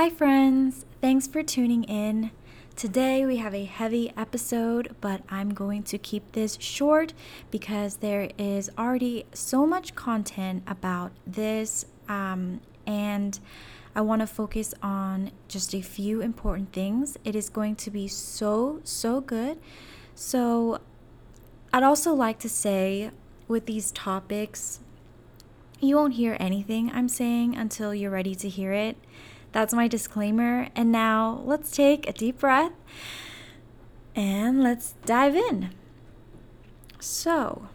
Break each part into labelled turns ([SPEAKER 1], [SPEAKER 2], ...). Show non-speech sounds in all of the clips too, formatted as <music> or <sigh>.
[SPEAKER 1] Hi, friends. Thanks for tuning in. Today we have a heavy episode, but I'm going to keep this short because there is already so much content about this, um, and I want to focus on just a few important things. It is going to be so, so good. So, I'd also like to say with these topics, you won't hear anything I'm saying until you're ready to hear it. That's my disclaimer. And now let's take a deep breath and let's dive in. So,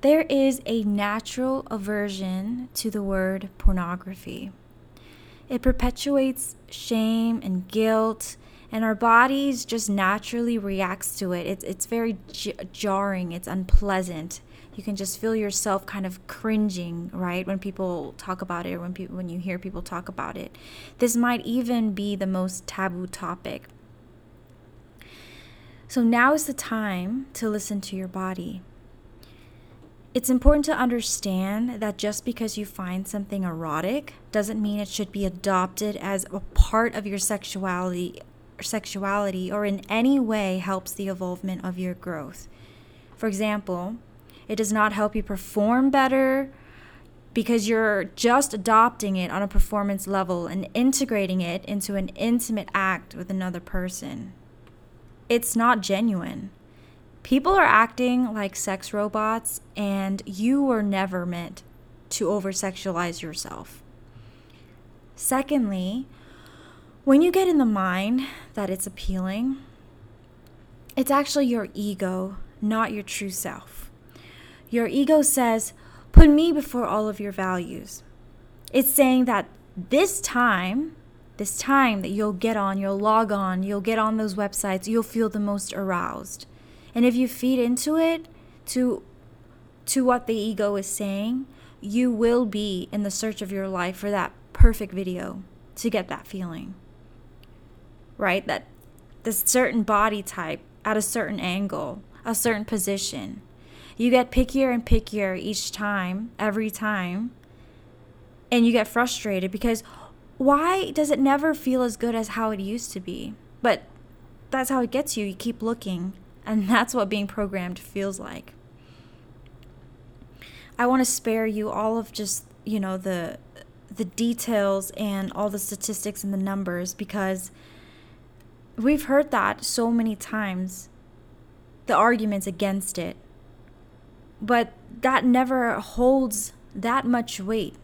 [SPEAKER 1] there is a natural aversion to the word pornography. It perpetuates shame and guilt, and our bodies just naturally reacts to it. It's, it's very j- jarring, it's unpleasant you can just feel yourself kind of cringing, right? When people talk about it when people when you hear people talk about it. This might even be the most taboo topic. So now is the time to listen to your body. It's important to understand that just because you find something erotic doesn't mean it should be adopted as a part of your sexuality sexuality or in any way helps the evolvement of your growth. For example, it does not help you perform better because you're just adopting it on a performance level and integrating it into an intimate act with another person. It's not genuine. People are acting like sex robots, and you were never meant to over sexualize yourself. Secondly, when you get in the mind that it's appealing, it's actually your ego, not your true self. Your ego says, put me before all of your values. It's saying that this time, this time that you'll get on, you'll log on, you'll get on those websites, you'll feel the most aroused. And if you feed into it, to to what the ego is saying, you will be in the search of your life for that perfect video to get that feeling. Right? That this certain body type at a certain angle, a certain position, you get pickier and pickier each time, every time. And you get frustrated because why does it never feel as good as how it used to be? But that's how it gets you. You keep looking. And <laughs> that's what being programmed feels like. I want to spare you all of just, you know, the the details and all the statistics and the numbers because we've heard that so many times. The arguments against it but that never holds that much weight.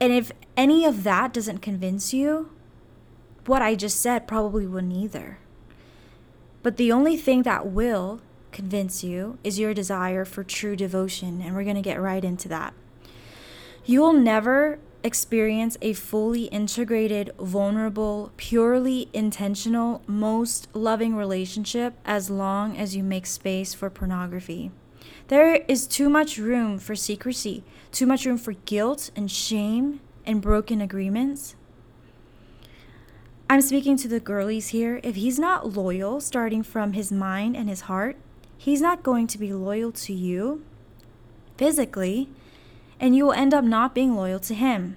[SPEAKER 1] And if any of that doesn't convince you, what I just said probably wouldn't either. But the only thing that will convince you is your desire for true devotion, and we're going to get right into that. You will never experience a fully integrated, vulnerable, purely intentional, most loving relationship as long as you make space for pornography. There is too much room for secrecy, too much room for guilt and shame and broken agreements. I'm speaking to the girlies here. If he's not loyal, starting from his mind and his heart, he's not going to be loyal to you physically and you will end up not being loyal to him.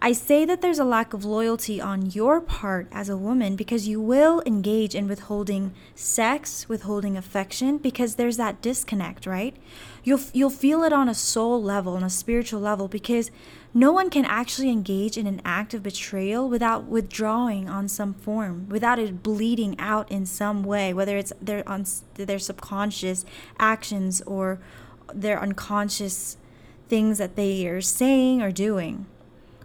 [SPEAKER 1] I say that there's a lack of loyalty on your part as a woman because you will engage in withholding sex, withholding affection because there's that disconnect, right? You'll you'll feel it on a soul level, on a spiritual level because no one can actually engage in an act of betrayal without withdrawing on some form, without it bleeding out in some way, whether it's their on their subconscious actions or their unconscious things that they are saying or doing.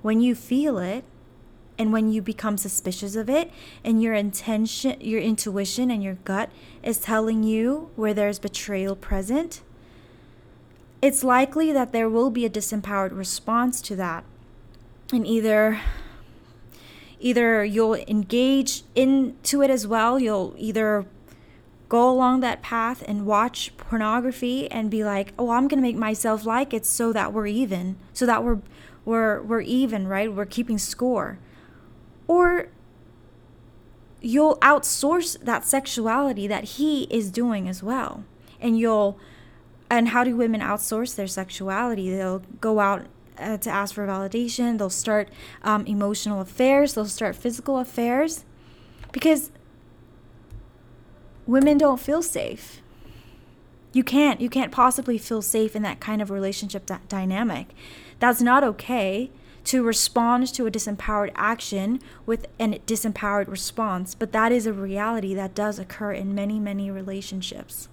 [SPEAKER 1] When you feel it, and when you become suspicious of it and your intention your intuition and your gut is telling you where there's betrayal present it's likely that there will be a disempowered response to that and either either you'll engage into it as well you'll either go along that path and watch pornography and be like, "Oh, I'm going to make myself like it so that we're even, so that we're we're we're even, right? We're keeping score." Or you'll outsource that sexuality that he is doing as well. And you'll and how do women outsource their sexuality? They'll go out uh, to ask for validation. They'll start um, emotional affairs. They'll start physical affairs because women don't feel safe. You can't. You can't possibly feel safe in that kind of relationship dynamic. That's not okay to respond to a disempowered action with a disempowered response, but that is a reality that does occur in many, many relationships.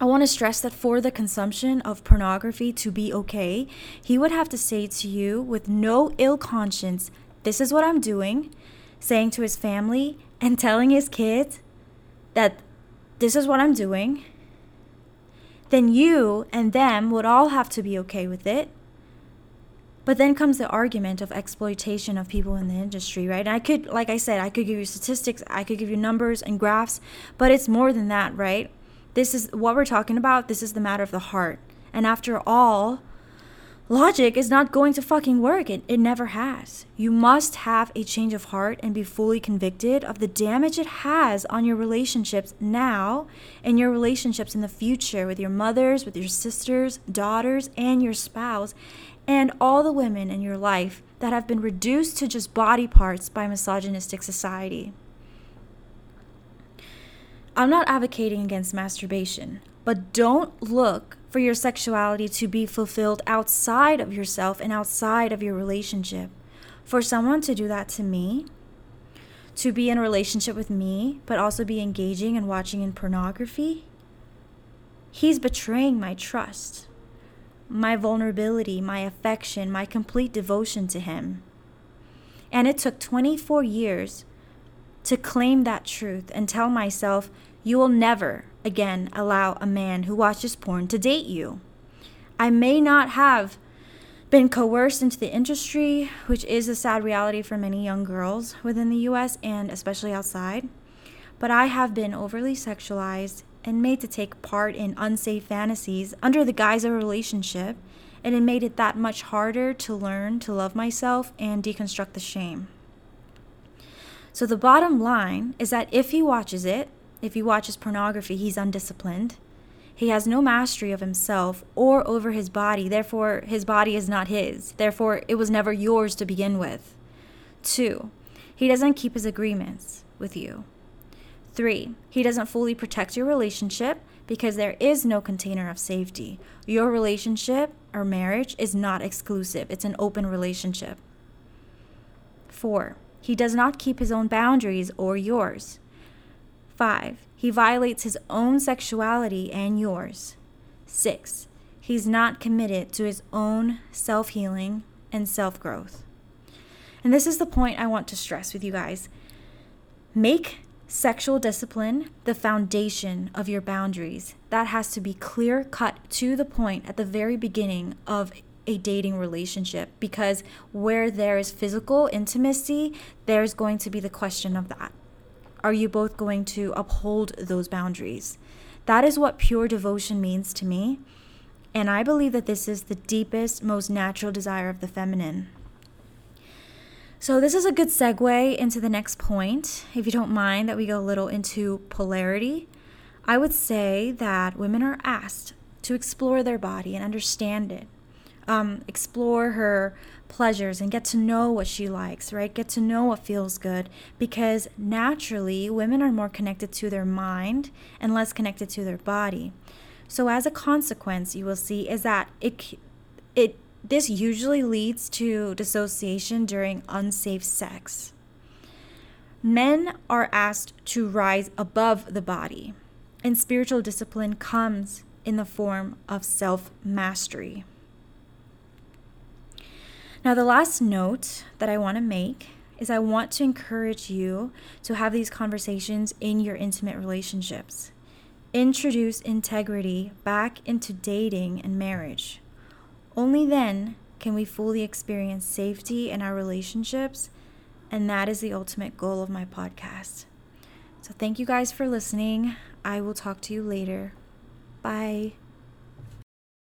[SPEAKER 1] I want to stress that for the consumption of pornography to be okay, he would have to say to you with no ill conscience, This is what I'm doing, saying to his family and telling his kids that this is what I'm doing. Then you and them would all have to be okay with it. But then comes the argument of exploitation of people in the industry, right? And I could, like I said, I could give you statistics, I could give you numbers and graphs, but it's more than that, right? This is what we're talking about. This is the matter of the heart. And after all, logic is not going to fucking work. It, it never has. You must have a change of heart and be fully convicted of the damage it has on your relationships now and your relationships in the future with your mothers, with your sisters, daughters, and your spouse, and all the women in your life that have been reduced to just body parts by misogynistic society. I'm not advocating against masturbation, but don't look for your sexuality to be fulfilled outside of yourself and outside of your relationship. For someone to do that to me, to be in a relationship with me, but also be engaging and watching in pornography, he's betraying my trust, my vulnerability, my affection, my complete devotion to him. And it took 24 years to claim that truth and tell myself, you will never again allow a man who watches porn to date you. I may not have been coerced into the industry, which is a sad reality for many young girls within the US and especially outside, but I have been overly sexualized and made to take part in unsafe fantasies under the guise of a relationship, and it made it that much harder to learn to love myself and deconstruct the shame. So the bottom line is that if he watches it, if he watches pornography, he's undisciplined. He has no mastery of himself or over his body, therefore, his body is not his. Therefore, it was never yours to begin with. Two, he doesn't keep his agreements with you. Three, he doesn't fully protect your relationship because there is no container of safety. Your relationship or marriage is not exclusive, it's an open relationship. Four, he does not keep his own boundaries or yours. 5. He violates his own sexuality and yours. 6. He's not committed to his own self healing and self growth. And this is the point I want to stress with you guys. Make sexual discipline the foundation of your boundaries. That has to be clear cut to the point at the very beginning of a dating relationship because where there is physical intimacy, there's going to be the question of that are you both going to uphold those boundaries? That is what pure devotion means to me. And I believe that this is the deepest, most natural desire of the feminine. So, this is a good segue into the next point. If you don't mind that we go a little into polarity, I would say that women are asked to explore their body and understand it um, explore her pleasures and get to know what she likes, right? Get to know what feels good because naturally women are more connected to their mind and less connected to their body. So as a consequence, you will see is that it it this usually leads to dissociation during unsafe sex. Men are asked to rise above the body, and spiritual discipline comes in the form of self mastery. Now, the last note that I want to make is I want to encourage you to have these conversations in your intimate relationships. Introduce integrity back into dating and marriage. Only then can we fully experience safety in our relationships, and that is the ultimate goal of my podcast. So, thank you guys for listening. I will talk to you later. Bye.